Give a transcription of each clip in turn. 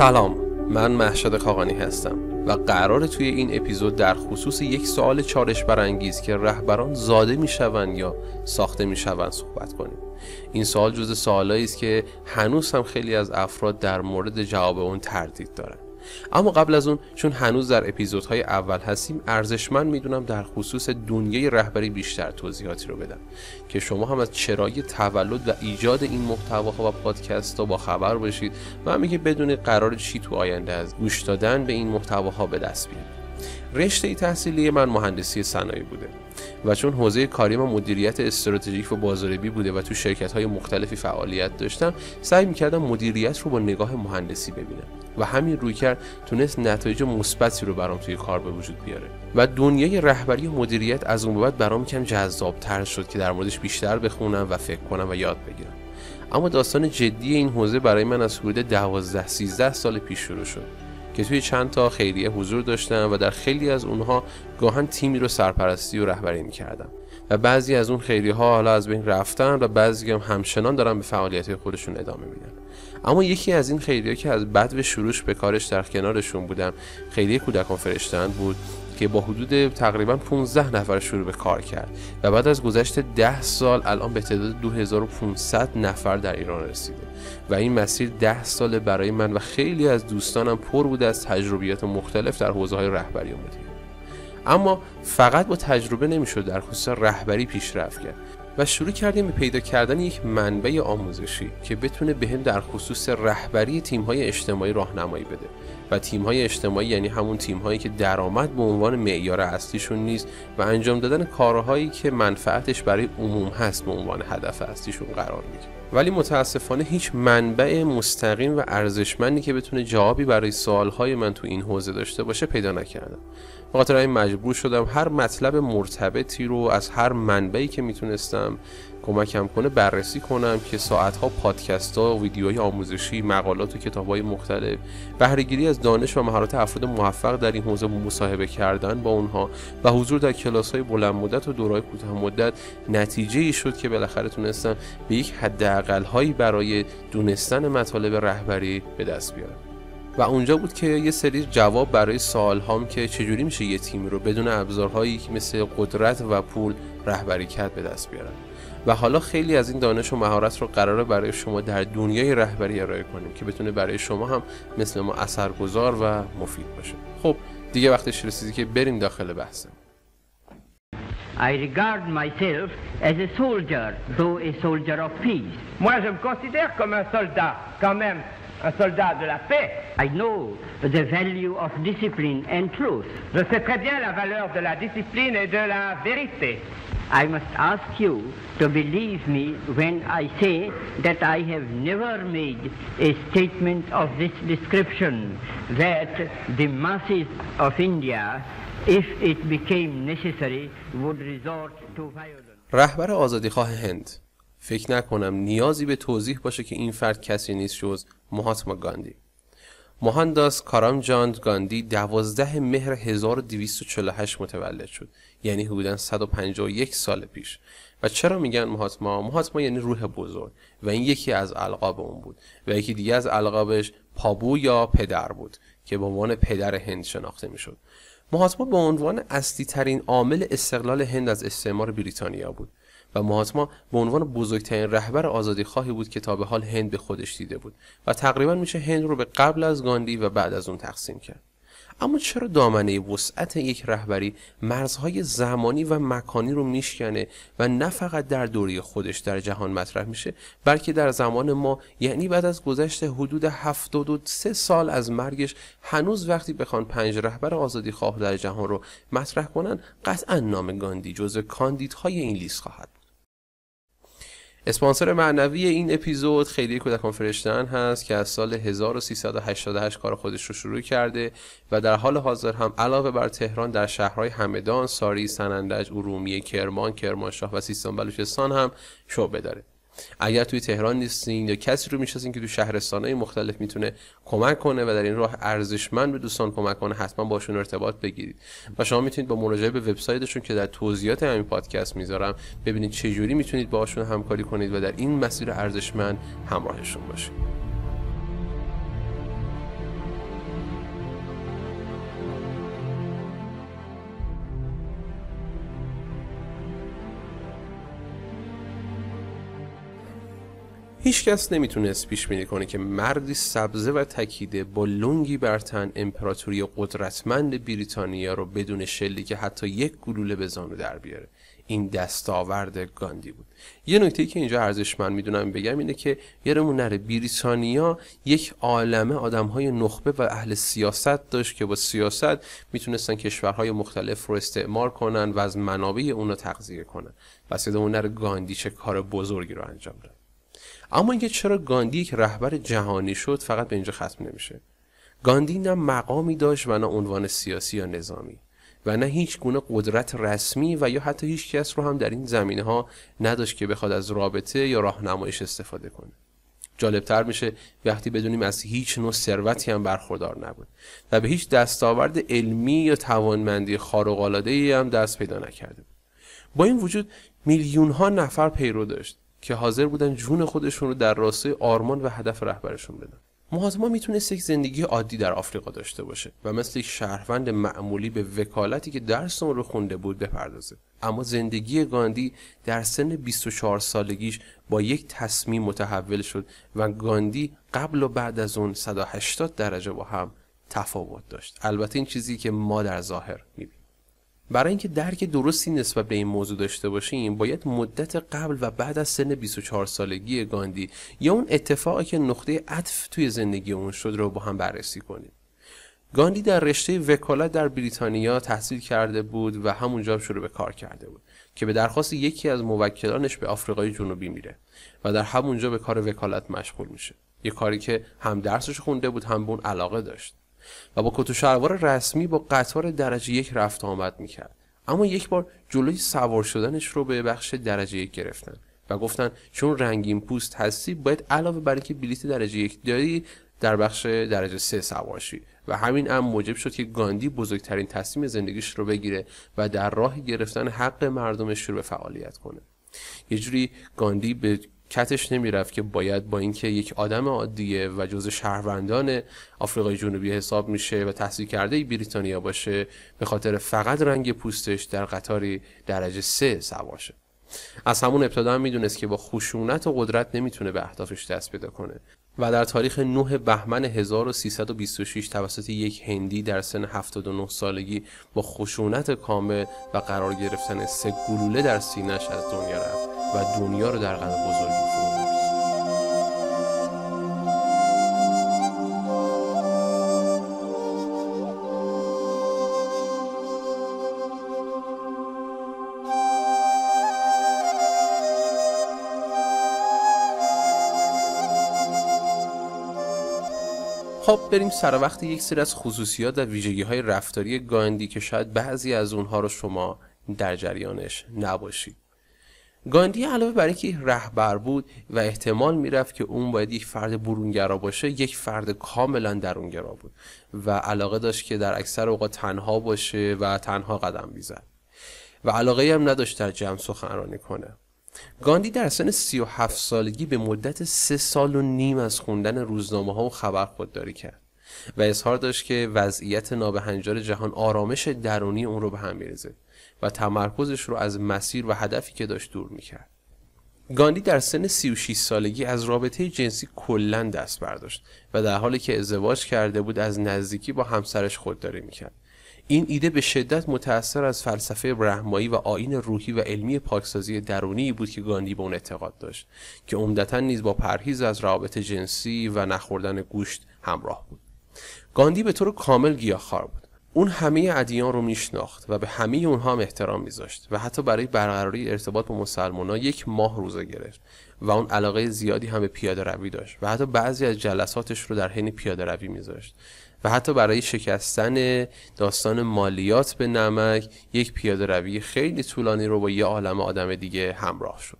سلام من محشد خاقانی هستم و قرار توی این اپیزود در خصوص یک سوال چالش برانگیز که رهبران زاده می‌شوند یا ساخته می‌شوند صحبت کنیم. این سوال جز سوالایی است که هنوز هم خیلی از افراد در مورد جواب اون تردید دارند اما قبل از اون چون هنوز در اپیزودهای اول هستیم ارزشمند می‌دونم در خصوص دنیای رهبری بیشتر توضیحاتی رو بدم که شما هم از چرای تولد و ایجاد این محتواها و پادکست ها با خبر باشید و هم بدون قرار چی تو آینده از گوش دادن به این محتواها به دست بیارید. رشته تحصیلی من مهندسی صنایع بوده. و چون حوزه کاری ما مدیریت استراتژیک و بازاریابی بوده و تو شرکت های مختلفی فعالیت داشتم سعی می‌کردم مدیریت رو با نگاه مهندسی ببینم و همین روی کرد تونست نتایج مثبتی رو برام توی کار به وجود بیاره و دنیای رهبری و مدیریت از اون بعد برام کم تر شد که در موردش بیشتر بخونم و فکر کنم و یاد بگیرم. اما داستان جدی این حوزه برای من از حدود 12 13 سال پیش شروع شد. که توی چند تا خیریه حضور داشتم و در خیلی از اونها گاهن تیمی رو سرپرستی و رهبری می‌کردم و بعضی از اون خیریه ها حالا از بین رفتن و بعضی هم همچنان دارن به فعالیت خودشون ادامه میدن. اما یکی از این خیریه که از بد به شروعش به کارش در کنارشون بودم خیریه کودکان فرشتن بود. که با حدود تقریبا 15 نفر شروع به کار کرد و بعد از گذشت 10 سال الان به تعداد 2500 نفر در ایران رسیده و این مسیر 10 سال برای من و خیلی از دوستانم پر بوده از تجربیات مختلف در حوزه های رهبری و مدیریت اما فقط با تجربه نمی‌شد در خصوص رهبری پیشرفت کرد و شروع کردیم به پیدا کردن یک منبع آموزشی که بتونه بهم در خصوص رهبری تیم‌های اجتماعی راهنمایی بده. و تیم‌های اجتماعی یعنی همون تیم‌هایی که درآمد به عنوان معیار اصلیشون نیست و انجام دادن کارهایی که منفعتش برای عموم هست به عنوان هدف اصلیشون قرار می‌گیره. ولی متاسفانه هیچ منبع مستقیم و ارزشمندی که بتونه جوابی برای سوالهای من تو این حوزه داشته باشه پیدا نکردم. خاطر این مجبور شدم هر مطلب مرتبطی رو از هر منبعی که می‌تونستم کمکم کنه بررسی کنم که ساعتها پادکست ها ویدیوهای آموزشی مقالات و کتاب های مختلف بهرهگیری از دانش و مهارت افراد موفق در این حوزه مصاحبه کردن با اونها و حضور در کلاس های بلند مدت و دورهای کوتاه مدت نتیجه ای شد که بالاخره تونستم به یک حداقل هایی برای دونستن مطالب رهبری به دست بیارم. و اونجا بود که یه سری جواب برای سوال هام که چجوری میشه یه تیم رو بدون ابزارهایی مثل قدرت و پول رهبری کرد به دست بیارن و حالا خیلی از این دانش و مهارت رو قراره برای شما در دنیای رهبری ارائه کنیم که بتونه برای شما هم مثل ما اثرگذار و مفید باشه. خب دیگه وقتش رسیدی که بریم داخل بحثم I regard myself as a soldier, though a soldier of peace. Moi, je me considère comme un soldat, quand même, un soldat de la paix. I know the value of discipline and truth. Je sais très bien la valeur de la discipline et de la vérité. I must ask you to believe me when I say that I have never made a statement of this description that the masses of India, if it became necessary, would resort to violence. رهبر آزادیخواه هند فکر نکنم نیازی به توضیح باشه که این فرد کسی نیست جز مهاتما گاندی. مهانداس کارام جاند گاندی دوازده مهر 1248 متولد شد. یعنی حدودا 151 سال پیش. و چرا میگن مهاتما؟ مهاتما یعنی روح بزرگ. و این یکی از القاب اون بود. و یکی دیگه از القابش پابو یا پدر بود که به عنوان پدر هند شناخته می‌شد. مهاتما به عنوان اصلی ترین عامل استقلال هند از استعمار بریتانیا بود. و مهاتما به عنوان بزرگترین رهبر آزادی خواهی بود که تا به حال هند به خودش دیده بود و تقریبا میشه هند رو به قبل از گاندی و بعد از اون تقسیم کرد. اما چرا دامنه وسعت یک رهبری مرزهای زمانی و مکانی رو میشکنه و نه فقط در دوری خودش در جهان مطرح میشه بلکه در زمان ما یعنی بعد از گذشت حدود 73 سال از مرگش هنوز وقتی بخوان پنج رهبر آزادی خواه در جهان رو مطرح کنن قطعا نام گاندی جزو کاندیدهای این لیست خواهد اسپانسر معنوی این اپیزود خیلی کودکان فرشتن هست که از سال 1388 کار خودش رو شروع کرده و در حال حاضر هم علاوه بر تهران در شهرهای همدان، ساری، سنندج، ارومیه، کرمان، کرمانشاه و سیستان بلوچستان هم شعبه داره. اگر توی تهران نیستین یا کسی رو می‌شناسین که تو های مختلف می‌تونه کمک کنه و در این راه ارزشمند به دوستان کمک کنه حتما باشون ارتباط بگیرید. و شما می‌تونید با مراجعه به وبسایتشون که در توضیحات همین پادکست می‌ذارم ببینید چه جوری می‌تونید باشون همکاری کنید و در این مسیر ارزشمند همراهشون باشید. هیچکس نمی‌تونست پیش بینی کنه که مردی سبزه و تکیده با لنگی بر تن امپراتوری قدرتمند بریتانیا رو بدون شلی که حتی یک گلوله به زانو در بیاره. این دستاورد گاندی بود. یه نکته که اینجا ارزشمند می‌دونم بگم اینه که یادمون نره. بریتانیا یک عالمه آدم های نخبه و اهل سیاست داشت که با سیاست می‌تونستن کشورهای مختلف رو استعمار کنن و از منابع اونا تغذیه کنن. و یادمون نره گاندی چه کار بزرگی رو انجام داد. اما اینکه چرا گاندی که رهبر جهانی شد فقط به اینجا ختم نمیشه. گاندی نه مقامی داشت و نه عنوان سیاسی یا نظامی و نه هیچ گونه قدرت رسمی و یا حتی هیچ کس رو هم در این زمینه ها نداشت که بخواد از رابطه یا راهنماییش استفاده کنه. جالبتر میشه وقتی بدونیم از هیچ نوع ثروتی هم برخوردار نبود و به هیچ دستاورد علمی یا توانمندی خارق ای هم دست پیدا نکرده با این وجود میلیون ها نفر پیرو داشت. که حاضر بودن جون خودشون رو در راستای آرمان و هدف رهبرشون بدن. مهاجما می‌تونست یک زندگی عادی در آفریقا داشته باشه و مثل یک شهروند معمولی به وکالتی که درس اون رو خونده بود بپردازه. اما زندگی گاندی در سن 24 سالگیش با یک تصمیم متحول شد و گاندی قبل و بعد از اون 180 درجه با هم تفاوت داشت. البته این چیزی که ما در ظاهر می‌بینیم. برای اینکه درک درستی نسبت به این موضوع داشته باشیم باید مدت قبل و بعد از سن 24 سالگی گاندی یا اون اتفاقی که نقطه عطف توی زندگی اون شد رو با هم بررسی کنیم. گاندی در رشته وکالت در بریتانیا تحصیل کرده بود و همونجا شروع به کار کرده بود که به درخواست یکی از موکلانش به آفریقای جنوبی میره و در همونجا به کار وکالت مشغول میشه. یه کاری که هم درسش خونده بود هم به اون علاقه داشت. و با کت و شلوار رسمی با قطار درجه یک رفت آمد می‌کرد. اما یک بار جلوی سوار شدنش رو به بخش درجه یک گرفتن و گفتن چون رنگین پوست هستی باید علاوه بر اینکه بلیت درجه یک داری در بخش درجه سه سوارشی و همین هم موجب شد که گاندی بزرگترین تصمیم زندگیش رو بگیره و در راه گرفتن حق مردمش شروع به فعالیت کنه. یه جوری گاندی به کتش نمی‌رفت که باید با اینکه یک آدم عادیه و جز شهروندان آفریقای جنوبی حساب میشه و تحصیل کرده بریتانیا باشه به خاطر فقط رنگ پوستش در قطاری درجه سه سواشه از همون ابتدا هم می‌دونست که با خشونت و قدرت نمی‌تونه به اهدافش دست پیدا کنه. و در تاریخ 9 بهمن 1326 توسط یک هندی در سن 79 سالگی با خشونت کامل و قرار گرفتن سه گلوله در سینش از دنیا رفت و دنیا رو در غم بزرگی خب بریم سر وقت یک سری از خصوصیات و ویژگی های رفتاری گاندی که شاید بعضی از اونها رو شما در جریانش نباشید. گاندی علاوه بر اینکه رهبر بود و احتمال می‌رفت که اون باید یک فرد برونگرا باشه یک فرد کاملا درونگرا بود و علاقه داشت که در اکثر اوقات تنها باشه و تنها قدم بیزد و علاقه هم نداشت در جمع سخنرانی کنه. گاندی در سن 37 سالگی به مدت سه سال و نیم از خوندن روزنامه ها و خبر خودداری کرد و اظهار داشت که وضعیت نابهنجار جهان آرامش درونی اون رو به هم میرزه و تمرکزش رو از مسیر و هدفی که داشت دور می‌کرد. گاندی در سن 36 سالگی از رابطه جنسی کلا دست برداشت و در حالی که ازدواج کرده بود از نزدیکی با همسرش خودداری می‌کرد. این ایده به شدت متأثر از فلسفه برهمایی و آین روحی و علمی پاکسازی درونی بود که گاندی به اون اعتقاد داشت که عمدتا نیز با پرهیز از روابط جنسی و نخوردن گوشت همراه بود. گاندی به طور کامل گیاهخوار بود. اون همه ادیان رو میشناخت و به همه اونها هم احترام میذاشت و حتی برای برقراری ارتباط با مسلمان ها یک ماه روزه گرفت و اون علاقه زیادی هم به پیاده روی داشت و حتی بعضی از جلساتش رو در حین پیاده روی میذاشت. و حتی برای شکستن داستان مالیات به نمک یک پیاده روی خیلی طولانی رو با یه عالم آدم دیگه همراه شد.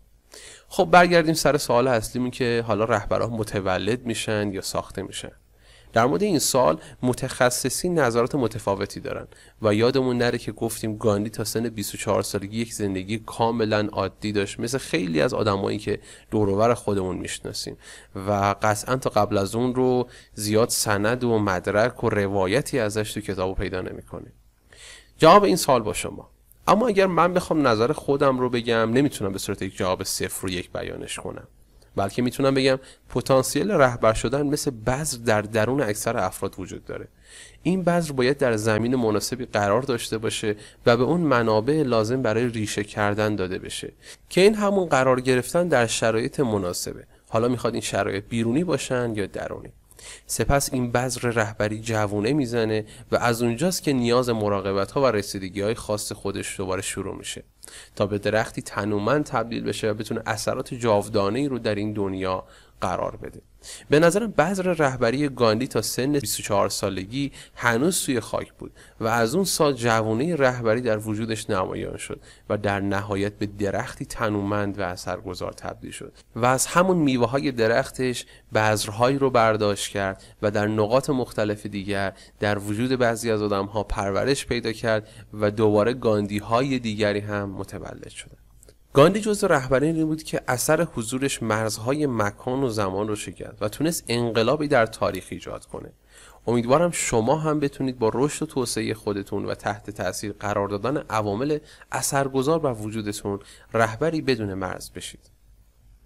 خب برگردیم سر سوال اصلیمون که حالا رهبران متولد میشن یا ساخته میشن. در مورد این سال متخصصین نظرات متفاوتی دارن و یادمون نره که گفتیم گاندی تا سن 24 سالگی یک زندگی کاملا عادی داشت مثل خیلی از آدمایی که دورور خودمون می‌شناسیم. و قطعا تا قبل از اون رو زیاد سند و مدرک و روایتی ازش تو کتابو پیدا نمی‌کنیم. جواب این سال با شما. اما اگر من بخوام نظر خودم رو بگم نمی‌تونم به صورت یک جواب صفر و یک بیانش کنم. بلکه می‌تونم بگم پتانسیل رهبر شدن مثل بذر در درون اکثر افراد وجود داره. این بذر باید در زمین مناسبی قرار داشته باشه و به اون منابع لازم برای ریشه کردن داده بشه. که این همون قرار گرفتن در شرایط مناسبه. حالا می‌خواد این شرایط بیرونی باشن یا درونی. سپس این بذر رهبری جوونه می‌زنه و از اونجاست که نیاز مراقبت ها و رسیدگی های خاص خودش دوباره شروع میشه تا به درختی تنومند تبدیل بشه و بتونه اثرات جاودانه ای رو در این دنیا قرار بده. به نظرم بذر رهبری گاندی تا سن 24 سالگی هنوز توی خاک بود و از اون سال جوانه رهبری در وجودش نمایان شد و در نهایت به درختی تنومند و اثرگذار تبدیل شد و از همون میوه های درختش بذرهایی رو برداشت کرد و در نقاط مختلف دیگر در وجود بعضی از آدم ها پرورش پیدا کرد و دوباره گاندی های دیگری هم متولد شد. گاندی جزو رهبرانی بود که اثر حضورش مرزهای مکان و زمان رو شکست و تونست انقلابی در تاریخ ایجاد کنه. امیدوارم شما هم بتونید با رشد و توسعه خودتون و تحت تاثیر قرار دادن عوامل اثرگذار بر وجودتون رهبری بدون مرز بشید.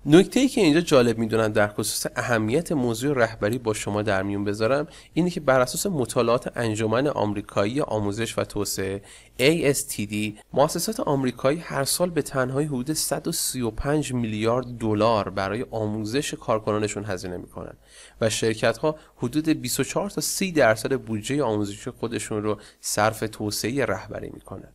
نکته ای که اینجا جالب می‌دونم در خصوص اهمیت موضوع رهبری با شما در میون بذارم اینه که بر اساس مطالعات انجمن آمریکایی آموزش و توسعه ASTD مؤسسات آمریکایی هر سال به تنهایی حدود 135 میلیارد دلار برای آموزش کارکنانشون هزینه می‌کنن و شرکت ها حدود 24 تا 30 درصد بودجه آموزشی خودشون رو صرف توسعه رهبری می‌کنن.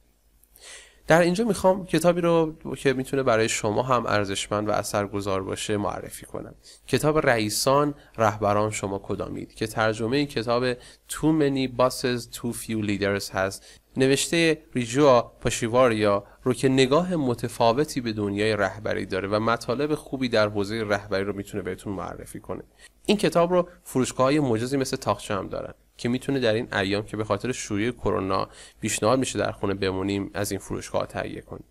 در اینجا می‌خوام کتابی رو که می‌تونه برای شما هم ارزشمند و اثرگذار باشه معرفی کنم. کتاب رئیسان رهبران شما کدامید؟ که ترجمه این کتاب Too Many Bosses Too Few Leaders هست. نوشته ریجوا پاشیواریا رو که نگاه متفاوتی به دنیای رهبری داره و مطالب خوبی در حوزه رهبری رو می‌تونه بهتون معرفی کنه. این کتاب رو فروشگاه های مجازی مثل تاخچه هم دارن. که می‌تونه در این ایام که به خاطر شیوع کرونا پیشنهاد میشه در خونه بمونیم از این فروشگاه تهیه کنیم.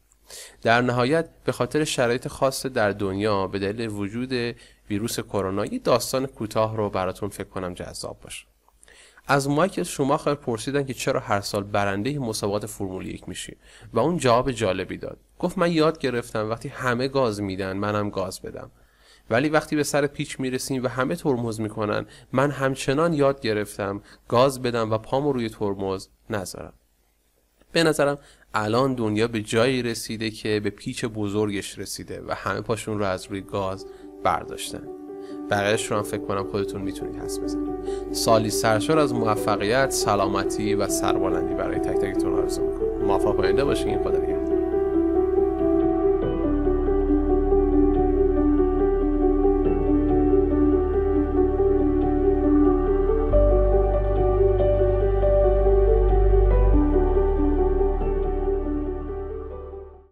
در نهایت به خاطر شرایط خاص در دنیا به دلیل وجود ویروس کرونا یه داستان کوتاه رو براتون فکر کنم جذاب باشه. از مایکل شوماخر پرسیدن که چرا هر سال برنده مسابقات فرمول یک میشی؟ و اون جواب جالبی داد. گفت من یاد گرفتم وقتی همه گاز میدن منم گاز بدم. ولی وقتی به سر پیچ می‌رسیم و همه ترمز می‌کنن من همچنان یاد گرفتم گاز بدم و پامو روی ترمز نذارم. به نظرم الان دنیا به جایی رسیده که به پیچ بزرگش رسیده و همه پاشون رو از روی گاز برداشتن. بقیهش رو هم فکر کنم خودتون می‌تونید حس بزنید. سالی سرشار از موفقیت سلامتی و سربلندی برای تک تکتون آرزو می‌کنم. موفق آینده باشین. خدا